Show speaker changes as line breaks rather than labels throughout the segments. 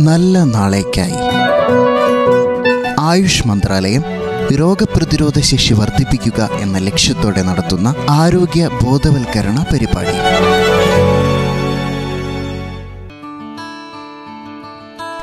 നല്ല നാളേക്കായി. ആയുഷ് മന്ത്രാലയം രോഗപ്രതിരോധ ശേഷി വർദ്ധിപ്പിക്കുക എന്ന ലക്ഷ്യത്തോടെ നടത്തുന്ന ആരോഗ്യ ബോധവൽക്കരണ പരിപാടി.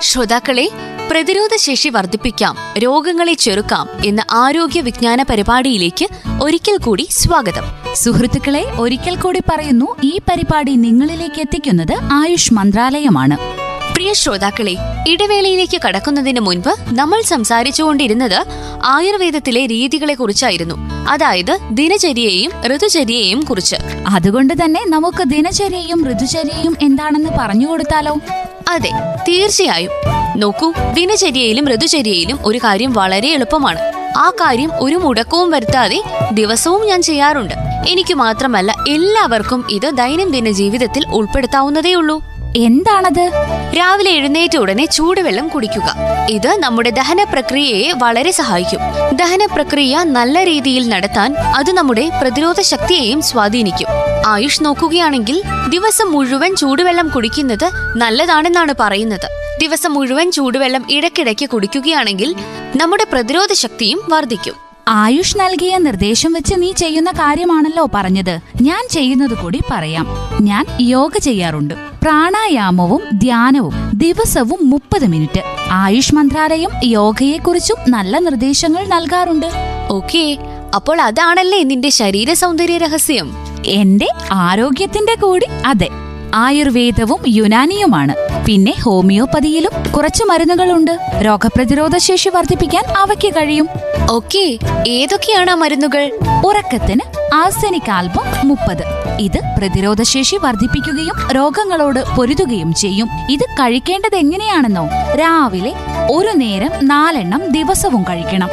ശ്രോതാക്കളെ പ്രതിരോധ ശേഷി വർദ്ധിപ്പിക്കാം രോഗങ്ങളെ ചെറുക്കാം എന്ന ആരോഗ്യ വിജ്ഞാന പരിപാടിയിലേക്ക് ഒരിക്കൽ കൂടി സ്വാഗതം.
സുഹൃത്തുക്കളെ ഒരിക്കൽ കൂടി പറയുന്നു ഈ പരിപാടി നിങ്ങളിലേക്ക് എത്തിക്കുന്നത് ആയുഷ് മന്ത്രാലയമാണ്.
പ്രിയ ശ്രോതാക്കളെ ഇടവേളയിലേക്ക് കടക്കുന്നതിന് മുൻപ് നമ്മൾ സംസാരിച്ചുകൊണ്ടിരുന്നത് ആയുർവേദത്തിലെ രീതികളെ കുറിച്ചായിരുന്നു അതായത് ദിനചര്യയെയും ഋതുചര്യയെയും കുറിച്ച്.
അതുകൊണ്ട് തന്നെ നമുക്ക് ദിനചര്യയും ഋതുചര്യയും എന്താണെന്ന് പറഞ്ഞു കൊടുത്താലോ?
അതെ തീർച്ചയായും. നോക്കൂ ദിനചര്യയിലും ഋതുചര്യയിലും ഒരു കാര്യം വളരെ എളുപ്പമാണ്. ആ കാര്യം ഒരു മുടക്കവും വരുത്താതെ ദിവസവും ഞാൻ ചെയ്യാറുണ്ട്. എനിക്ക് മാത്രമല്ല എല്ലാവർക്കും ഇത് ദൈനംദിന ജീവിതത്തിൽ ഉൾപ്പെടുത്താവുന്നതേ ഉള്ളൂ
എന്താണത്?
രാവിലെ എഴുന്നേറ്റ ഉടനെ ചൂടുവെള്ളം കുടിക്കുക. ഇത് നമ്മുടെ ദഹന പ്രക്രിയയെ വളരെ സഹായിക്കും. ദഹന പ്രക്രിയ നല്ല രീതിയിൽ നടത്താൻ അത് നമ്മുടെ പ്രതിരോധ ശക്തിയെയും സ്വാധീനിക്കും. ആയുഷ് നോക്കുകയാണെങ്കിൽ ദിവസം മുഴുവൻ ചൂടുവെള്ളം കുടിക്കുന്നത് നല്ലതാണെന്നാണ് പറയുന്നത്. ദിവസം മുഴുവൻ ചൂടുവെള്ളം ഇടയ്ക്കിടയ്ക്ക് കുടിക്കുകയാണെങ്കിൽ നമ്മുടെ പ്രതിരോധ ശക്തിയും വർദ്ധിക്കും.
ആയുഷ് നൽകിയ നിർദ്ദേശം വെച്ച് നീ ചെയ്യുന്ന കാര്യമാണല്ലോ പറഞ്ഞത്. ഞാൻ ചെയ്യുന്നത് കൂടി പറയാം. ഞാൻ യോഗ ചെയ്യാറുണ്ട്. പ്രാണായാമവും ധ്യാനവും ദിവസവും മുപ്പത് മിനിറ്റ്. ആയുഷ് മന്ത്രാലയം യോഗയെക്കുറിച്ചും നല്ല നിർദ്ദേശങ്ങൾ നൽകാറുണ്ട്.
ഓക്കേ. അപ്പോൾ അതാണല്ലേ നിന്റെ ശരീര സൗന്ദര്യ രഹസ്യം?
എന്റെ ആരോഗ്യത്തിന്റെ കൂടി അതെ. ആയുർവേദവും യുനാനിയുമാണ്. പിന്നെ ഹോമിയോപ്പതിയിലും കുറച്ച് മരുന്നുകളുണ്ട്. രോഗപ്രതിരോധ ശേഷി വർദ്ധിപ്പിക്കാൻ അവയ്ക്ക് കഴിയും.
ഓക്കെ ഏതൊക്കെയാണ് ആ മരുന്നുകൾ?
ഉറക്കത്തിന് ആർസെനിക് ആൽബം മുപ്പത്. ഇത് പ്രതിരോധശേഷി വർദ്ധിപ്പിക്കുകയും രോഗങ്ങളോട് പൊരുതുകയും ചെയ്യും. ഇത് കഴിക്കേണ്ടത് എങ്ങനെയാണെന്നോ രാവിലെ ഒരു നേരം നാലെണ്ണം ദിവസവും കഴിക്കണം.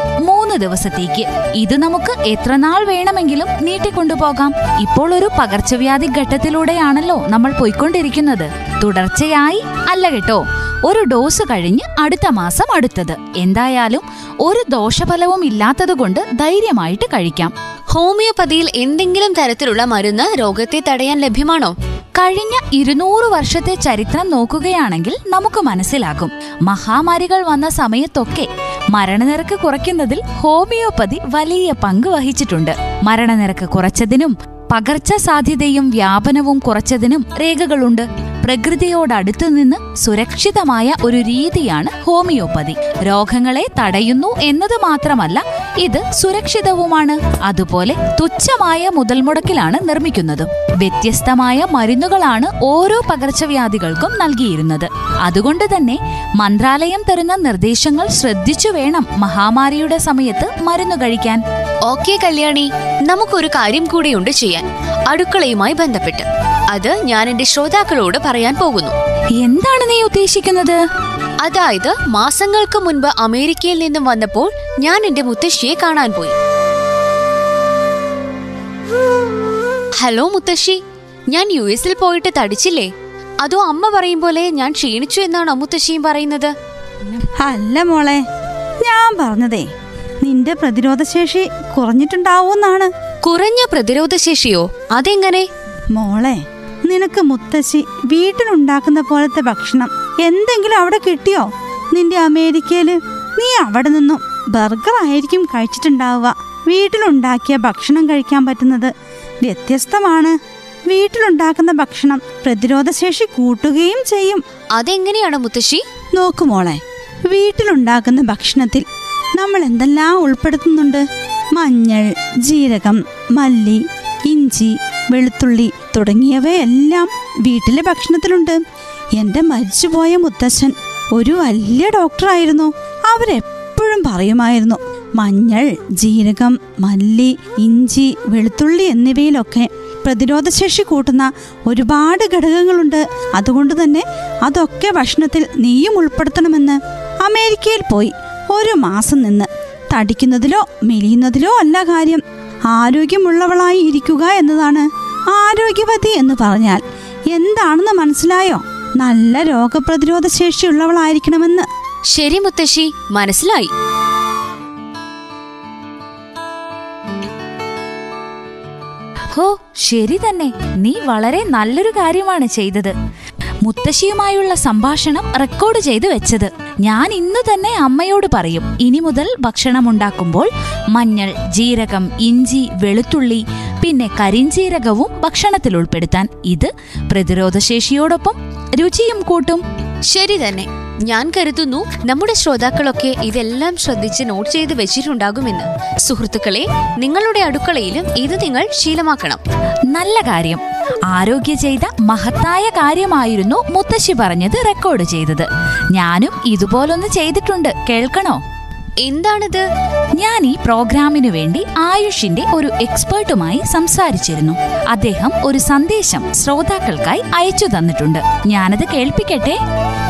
മൂന്ന് ദിവസത്തേക്ക്. ഇത് നമുക്ക് എത്ര നാൾ വേണമെങ്കിലും നീട്ടിക്കൊണ്ടുപോകാം. ഇപ്പോൾ ഒരു പകർച്ചവ്യാധി ഘട്ടത്തിലൂടെയാണല്ലോ നമ്മൾ പോയിക്കൊണ്ടിരിക്കുന്നത്. തുടർച്ചയായി അല്ല കേട്ടോ. ഒരു ഡോസ് കഴിഞ്ഞ് അടുത്ത മാസം അടുത്തത്. എന്തായാലും ഒരു ദോഷഫലവും ഇല്ലാത്തതുകൊണ്ട് ധൈര്യമായിട്ട് കഴിക്കാം.
ഹോമിയോപ്പതിയിൽ എന്തെങ്കിലും തരത്തിലുള്ള മരുന്ന് രോഗത്തെ തടയാൻ ലഭ്യമാണോ?
കഴിഞ്ഞ ഇരുന്നൂറ് വർഷത്തെ ചരിത്രം നോക്കുകയാണെങ്കിൽ നമുക്ക് മനസ്സിലാകും. മഹാമാരികൾ വന്ന സമയത്തൊക്കെ മരണനിരക്ക് കുറയ്ക്കുന്നതിൽ ഹോമിയോപ്പതി വലിയ പങ്ക് വഹിച്ചിട്ടുണ്ട്. മരണനിരക്ക് കുറച്ചതിനും പകർച്ച സാധ്യതയും വ്യാപനവും കുറച്ചതിനും രേഖകളുണ്ട്. പ്രകൃതിയോടടുത്തു നിന്ന് സുരക്ഷിതമായ ഒരു രീതിയാണ് ഹോമിയോപ്പതി. രോഗങ്ങളെ തടയുന്നു എന്നത് മാത്രമല്ല ഇത് സുരക്ഷിതവുമാണ്. അതുപോലെ തുച്ഛമായ മുതൽമുടക്കിലാണ് നിർമ്മിക്കുന്നതും. വ്യത്യസ്തമായ മരുന്നുകളാണ് ഓരോ പകർച്ചവ്യാധികൾക്കും നൽകിയിരുന്നത്. അതുകൊണ്ട് തന്നെ മന്ത്രാലയം തരുന്ന നിർദ്ദേശങ്ങൾ ശ്രദ്ധിച്ചു വേണം മഹാമാരിയുടെ സമയത്ത് മരുന്ന് കഴിക്കാൻ.
ഓക്കെ കല്യാണി. നമുക്കൊരു കാര്യം കൂടിയുണ്ട് ചെയ്യാൻ. അടുക്കളയുമായി ബന്ധപ്പെട്ട്. അത് ഞാൻ എന്റെ ശ്രോതാക്കളോട് പറയാൻ പോകുന്നു.
എന്താണ് നീ ഉദ്ദേശിക്കുന്നത്?
അതായത് മാസങ്ങൾക്ക് മുൻപ് അമേരിക്കയിൽ നിന്നും വന്നപ്പോൾ ഞാൻ എന്റെ മുത്തശ്ശിയെ കാണാൻ പോയി. ഹലോ മുത്തശ്ശി ഞാൻ യു എസിൽ പോയിട്ട് തടിച്ചില്ലേ? അതോ അമ്മ പറയും പോലെ ഞാൻ ക്ഷീണിച്ചു എന്നാണോ മുത്തശ്ശിയും പറയുന്നത്?
അല്ല മോളെ ഞാൻ പറഞ്ഞതേ നിന്റെ പ്രതിരോധശേഷി കുറഞ്ഞിട്ടുണ്ടാവൂന്നാണ്
കുറഞ്ഞ പ്രതിരോധശേഷിയോ? അതെങ്ങനെ?
മോളെ നിനക്ക് മുത്തശ്ശി വീട്ടിലുണ്ടാക്കുന്ന പോലത്തെ ഭക്ഷണം എന്തെങ്കിലും അവിടെ കിട്ടിയോ? നിന്റെ അമേരിക്കയിൽ നീ അവിടെ നിന്നും ബർഗർ ആയിരിക്കും കഴിച്ചിട്ടുണ്ടാവുക. വീട്ടിലുണ്ടാക്കിയ ഭക്ഷണം കഴിക്കാൻ പറ്റുന്നത് വ്യത്യസ്തമാണ്. വീട്ടിലുണ്ടാക്കുന്ന ഭക്ഷണം പ്രതിരോധശേഷി കൂട്ടുകയും ചെയ്യും.
അതെങ്ങനെയാണ് മുത്തശ്ശി?
നോക്കു മോളെ വീട്ടിലുണ്ടാക്കുന്ന ഭക്ഷണത്തിൽ നമ്മൾ എന്തെല്ലാം ഉൾപ്പെടുത്തുന്നുണ്ട്? മഞ്ഞൾ ജീരകം മല്ലി ഇഞ്ചി വെളുത്തുള്ളി തുടങ്ങിയവയെല്ലാം വീട്ടിലെ ഭക്ഷണത്തിലുണ്ട്. എന്റെ മരിച്ചുപോയ മുത്തച്ഛൻ ഒരു വലിയ ഡോക്ടറായിരുന്നു. അവരെപ്പോഴും പറയുമായിരുന്നു മഞ്ഞൾ ജീരകം മല്ലി ഇഞ്ചി വെളുത്തുള്ളി എന്നിവയിലൊക്കെ പ്രതിരോധശേഷി കൂട്ടുന്ന ഒരുപാട് ഘടകങ്ങളുണ്ട്. അതുകൊണ്ട് തന്നെ അതൊക്കെ ഭക്ഷണത്തിൽ നീയും ഉൾപ്പെടുത്തണമെന്ന് അമേരിക്കയിൽ പോയി. ഒരു മാസം നിന്ന് തടിക്കുന്നതിലോ മെലിയുന്നതിലോ അല്ല കാര്യം. ആരോഗ്യമുള്ളവളായി ഇരിക്കുക എന്നതാണ് ആരോഗ്യവതി എന്ന് പറഞ്ഞാൽ. എന്താണെന്ന് മനസ്സിലായോ? നല്ല രോഗപ്രതിരോധ ശേഷിയുള്ളവളായിരിക്കണമെന്ന്
ശരി മുത്തശ്ശി മനസ്സിലായി.
ഹോ ശരി തന്നെ. നീ വളരെ നല്ലൊരു കാര്യമാണ് ചെയ്തത്. മുത്തശ്ശിയുമായുള്ള സംഭാഷണം റെക്കോർഡ് ചെയ്തു വെച്ചത്. ഞാൻ ഇന്നു തന്നെ അമ്മയോട് പറയും ഇനി മുതൽ ഭക്ഷണം ഉണ്ടാക്കുമ്പോൾ മഞ്ഞൾ ജീരകം ഇഞ്ചി വെളുത്തുള്ളി പിന്നെ കരിഞ്ചീരകവും ഭക്ഷണത്തിൽ ഉൾപ്പെടുത്താൻ ഇത് പ്രതിരോധശേഷിയോടൊപ്പം രുചിയും കൂട്ടും.
ശരി തന്നെ. ഞാൻ കരുതുന്നു നമ്മുടെ ശ്രോതാക്കളൊക്കെ ഇതെല്ലാം ശ്രദ്ധിച്ച് നോട്ട് ചെയ്ത് വെച്ചിട്ടുണ്ടാകുമെന്ന്. സുഹൃത്തുക്കളെ നിങ്ങളുടെ അടുക്കളയിലും ഇത് നിങ്ങൾ ശീലമാക്കണം.
നല്ല കാര്യം. ആരോഗ്യ ചെയ്ത മഹത്തായ കാര്യമായിരുന്നു മുത്തശ്ശി പറഞ്ഞത് റെക്കോർഡ് ചെയ്തത്. ഞാനും ഇതുപോലൊന്ന് ചെയ്തിട്ടുണ്ട്. കേൾക്കണോ?
എന്താണിത്?
ഞാൻ ഈ പ്രോഗ്രാമിനു വേണ്ടി ആയുഷിന്റെ ഒരു എക്സ്പേർട്ടുമായി സംസാരിച്ചിരുന്നു. അദ്ദേഹം ഒരു സന്ദേശം ശ്രോതാക്കൾക്കായി അയച്ചു തന്നിട്ടുണ്ട്. ഞാനത് കേൾപ്പിക്കട്ടെ?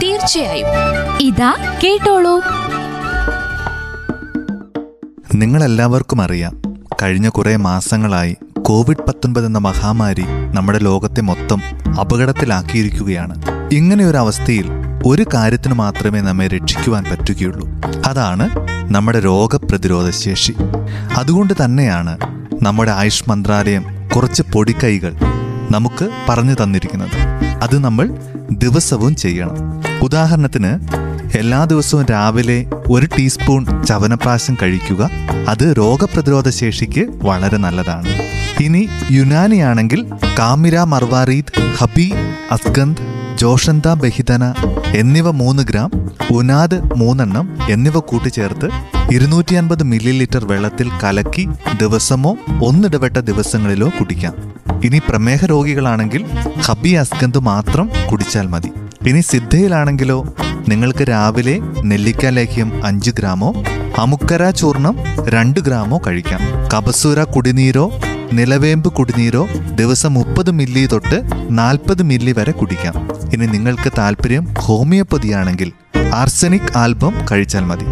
തീർച്ചയായും.
ഇതാ കേട്ടോളൂ.
നിങ്ങളെല്ലാവർക്കും അറിയാം കഴിഞ്ഞ കുറേ മാസങ്ങളായി കോവിഡ് പത്തൊൻപത് എന്ന മഹാമാരി നമ്മുടെ ലോകത്തെ മൊത്തം അപകടത്തിലാക്കിയിരിക്കുകയാണ്. ഇങ്ങനെ അവസ്ഥയിൽ ഒരു കാര്യത്തിന് മാത്രമേ നമ്മെ രക്ഷിക്കുവാൻ പറ്റുകയുള്ളൂ. അതാണ് നമ്മുടെ രോഗപ്രതിരോധ ശേഷി. അതുകൊണ്ട് തന്നെയാണ് നമ്മുടെ ആയുഷ് മന്ത്രാലയം കുറച്ച് പൊടിക്കൈകൾ നമുക്ക് പറഞ്ഞു തന്നിരിക്കുന്നത്. അത് നമ്മൾ ദിവസവും ചെയ്യണം. ഉദാഹരണത്തിന് എല്ലാ ദിവസവും രാവിലെ ഒരു ടീസ്പൂൺ ചവനപ്രാശം കഴിക്കുക അത് രോഗപ്രതിരോധ ശേഷിക്ക് വളരെ നല്ലതാണ്. ഇനി യുനാനിയാണെങ്കിൽ കാമിര മർവാറീദ് ഹബി അസ്ഗന്ധ് ജോഷന്ത ബഹിതന എന്നിവ മൂന്ന് ഗ്രാം ഉനാദ് മൂന്നെണ്ണം എന്നിവ കൂട്ടിച്ചേർത്ത് ഇരുന്നൂറ്റി അൻപത് മില്ലി ലിറ്റർ വെള്ളത്തിൽ കലക്കി ദിവസമോ ഒന്നിടവിട്ട ദിവസങ്ങളിലോ കുടിക്കാം. ഇനി പ്രമേഹ രോഗികളാണെങ്കിൽ ഹബി അസ്കന്ത് മാത്രം കുടിച്ചാൽ മതി. ഇനി സിദ്ധയിലാണെങ്കിലോ നിങ്ങൾക്ക് രാവിലെ നെല്ലിക്ക ലേഹ്യം അഞ്ച് ഗ്രാമോ അമുക്കര ചൂർണം രണ്ട് ഗ്രാമോ കഴിക്കാം. കപസൂര കുടിനീരോ നിലവേമ്പ് കുടിനീരോ ദിവസം മുപ്പത് മില്ലി തൊട്ട് നാൽപ്പത് മില്ലി വരെ കുടിക്കാം. ഇനി നിങ്ങൾക്ക് താല്പര്യം ഹോമിയോപ്പതിയാണെങ്കിൽ ആർസനിക് ആൽബം കഴിച്ചാൽ മതി.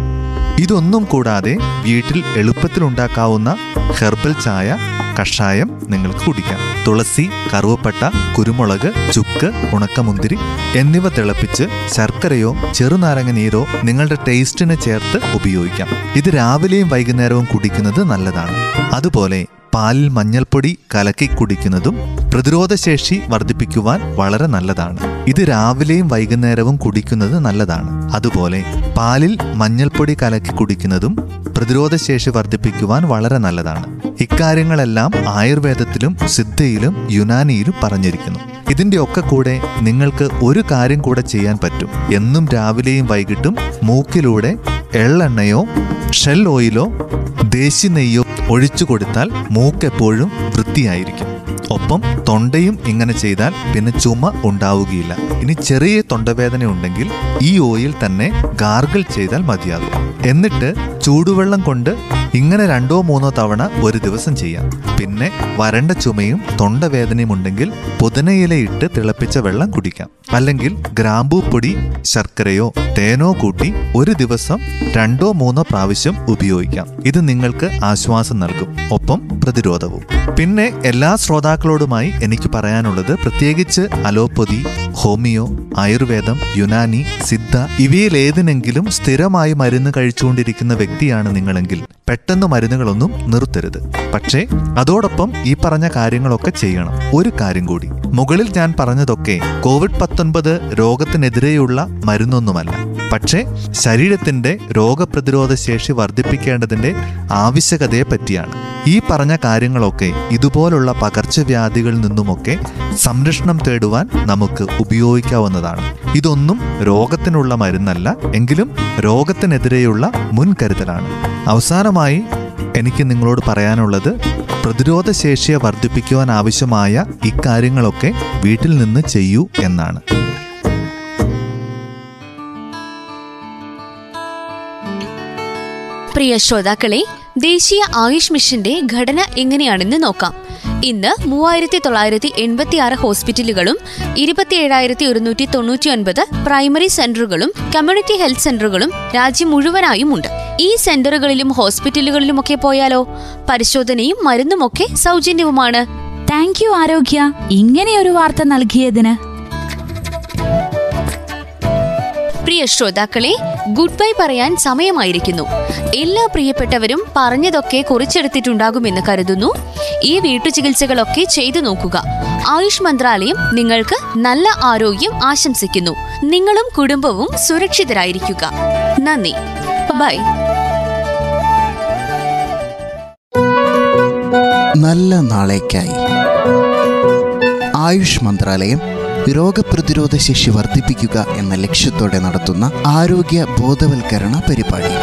ഇതൊന്നും കൂടാതെ വീട്ടിൽ എളുപ്പത്തിൽ ഉണ്ടാക്കാവുന്ന ഹെർബൽ ചായ കഷായം നിങ്ങൾക്ക് കുടിക്കാം. തുളസി കറുവപ്പട്ട കുരുമുളക് ചുക്ക് ഉണക്കമുന്തിരി എന്നിവ തിളപ്പിച്ച് ശർക്കരയോ ചെറുനാരങ്ങ നീരോ നിങ്ങളുടെ ടേസ്റ്റിന് ചേർത്ത് ഉപയോഗിക്കാം. ഇത് രാവിലെയും വൈകുന്നേരവും കുടിക്കുന്നത് നല്ലതാണ്. അതുപോലെ പാലിൽ മഞ്ഞൾപ്പൊടി കലക്കി കുടിക്കുന്നതും പ്രതിരോധശേഷി വർദ്ധിപ്പിക്കുവാൻ വളരെ നല്ലതാണ്. ഇത് രാവിലെയും വൈകുന്നേരവും കുടിക്കുന്നത് നല്ലതാണ്. അതുപോലെ പാലിൽ മഞ്ഞൾപ്പൊടി കലക്കി കുടിക്കുന്നതും പ്രതിരോധശേഷി വർദ്ധിപ്പിക്കുവാൻ വളരെ നല്ലതാണ്. ഇക്കാര്യങ്ങളെല്ലാം ആയുർവേദത്തിലും സിദ്ധയിലും യുനാനിയിലും പറഞ്ഞിരിക്കുന്നു. ഇതിന്റെ ഒക്കെ കൂടെ നിങ്ങൾക്ക് ഒരു കാര്യം കൂടെ ചെയ്യാൻ പറ്റും. എന്നും രാവിലെയും വൈകിട്ടും മൂക്കിലൂടെ എള്ളെണ്ണയോ ഷെൽ ഓയിലോ ദേശി നെയ്യോ ഒഴിച്ചു കൊടുത്താൽ മൂക്കെപ്പോഴും വൃത്തിയായിരിക്കും. ഒപ്പം തൊണ്ടയും ഇങ്ങനെ ചെയ്താൽ പിന്നെ ചുമ ഉണ്ടാവുകയില്ല. ഇനി ചെറിയ തൊണ്ടവേദന ഉണ്ടെങ്കിൽ ഈ ഓയിൽ തന്നെ ഗാർഗിൾ ചെയ്താൽ മതിയാകും. എന്നിട്ട് ചൂടുവെള്ളം കൊണ്ട് ഇങ്ങനെ രണ്ടോ മൂന്നോ തവണ ഒരു ദിവസം ചെയ്യാം. പിന്നെ വരണ്ട ചുമയും തൊണ്ടവേദനയും ഉണ്ടെങ്കിൽ പുതിനയിലയിട്ട് തിളപ്പിച്ച വെള്ളം കുടിക്കാം. അല്ലെങ്കിൽ ഗ്രാമ്പൂ പൊടി ശർക്കരയോ തേനോ കൂട്ടി ഒരു ദിവസം രണ്ടോ മൂന്നോ പ്രാവശ്യം ഉപയോഗിക്കാം. ഇത് നിങ്ങൾക്ക് ആശ്വാസം നൽകും. ഒപ്പം പ്രതിരോധവും. പിന്നെ എല്ലാ ശ്രോതാക്കളോടുമായി എനിക്ക് പറയാനുള്ളത് പ്രത്യേകിച്ച് അലോപ്പതി ഹോമിയോ ആയുർവേദം യുനാനി സിദ്ധ ഇവയിലേതിനെങ്കിലും സ്ഥിരമായി മരുന്ന് കഴിച്ചുകൊണ്ടിരിക്കുന്ന വ്യക്തിയാണ് നിങ്ങളെങ്കിൽ പെട്ടെന്ന് മരുന്നുകളൊന്നും നിർത്തരുത്. പക്ഷേ അതോടൊപ്പം ഈ പറഞ്ഞ കാര്യങ്ങളൊക്കെ ചെയ്യണം. ഒരു കാര്യം കൂടി. മുകളിൽ ഞാൻ പറഞ്ഞതൊക്കെ കോവിഡ് പത്തൊൻപത് രോഗത്തിനെതിരെയുള്ള മരുന്നൊന്നുമല്ല. പക്ഷേ ശരീരത്തിന്റെ രോഗപ്രതിരോധ ശേഷി വർദ്ധിപ്പിക്കേണ്ടതിന്റെ ആവശ്യകതയെ പറ്റിയാണ് ഈ പറഞ്ഞ കാര്യങ്ങളൊക്കെ ഇതുപോലുള്ള പകർച്ചവ്യാധികളിൽ നിന്നുമൊക്കെ സംരക്ഷണം തേടുവാൻ നമുക്ക് ഉപയോഗിക്കാവുന്നതാണ്. ഇതൊന്നും രോഗത്തിനുള്ള മരുന്നല്ല എങ്കിലും രോഗത്തിനെതിരെയുള്ള മുൻകരുതലാണ്. അവസാനമായി എനിക്ക് നിങ്ങളോട് പറയാനുള്ളത് പ്രതിരോധ ശേഷിയെ വർദ്ധിപ്പിക്കുവാൻ ആവശ്യമായ ഇക്കാര്യങ്ങളൊക്കെ വീട്ടിൽ നിന്ന് ചെയ്യൂ എന്നാണ്.
പ്രിയ ശ്രോതാക്കളെ ദേശീയ ആയുഷ് മിഷന്റെ ഘടന എങ്ങനെയാണെന്ന് നോക്കാം. ഇന്ന് മൂവായിരത്തി തൊള്ളായിരത്തി എൺപത്തി ആറ് ഹോസ്പിറ്റലുകളും ഇരുപത്തിയേഴായിരത്തി ഒരുന്നൂറ്റി തൊണ്ണൂറ്റി ഒൻപത് പ്രൈമറി സെന്ററുകളും കമ്മ്യൂണിറ്റി ഹെൽത്ത് സെന്ററുകളും രാജ്യം മുഴുവനായും ഉണ്ട് ഈ സെന്ററുകളിലും ഹോസ്പിറ്റലുകളിലുമൊക്കെ പോയാലോ? പരിശോധനയും മരുന്നുമൊക്കെ സൗജന്യവുമാണ്.
താങ്ക് യു ആരോഗ്യ. ഇങ്ങനെയൊരു വാർത്ത നൽകിയതിന്.
പ്രിയ ശ്രോതാക്കളെ ഗുഡ് ബൈ പറയാൻ സമയമായിരിക്കുന്നു. എല്ലാ പ്രിയപ്പെട്ടവരും പറഞ്ഞതൊക്കെ കുറിച്ചെടുത്തിട്ടുണ്ടാകുമെന്ന് കരുതുന്നു. ഈ വീട്ടുചികിത്സകളൊക്കെ ചെയ്തു നോക്കുക. ആയുഷ് മന്ത്രാലയം നിങ്ങൾക്ക് നല്ല ആരോഗ്യം ആശംസിക്കുന്നു. നിങ്ങളും കുടുംബവും സുരക്ഷിതരായിരിക്കുക. നന്ദി. ബൈ
നല്ല നാളേക്കായി. ആയുഷ് മന്ത്രാലയം രോഗപ്രതിരോധ ശേഷി വർദ്ധിപ്പിക്കുക എന്ന ലക്ഷ്യത്തോടെ നടത്തുന്ന ആരോഗ്യ ബോധവൽക്കരണ പരിപാടി.